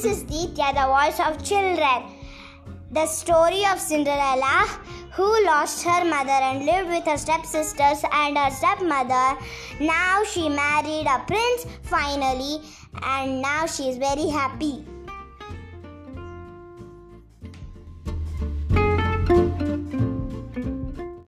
This is Ditya, the voice of children. The story of Cinderella, who lost her mother and lived with her stepsisters and her stepmother. Now she married a prince finally, and now she is very happy.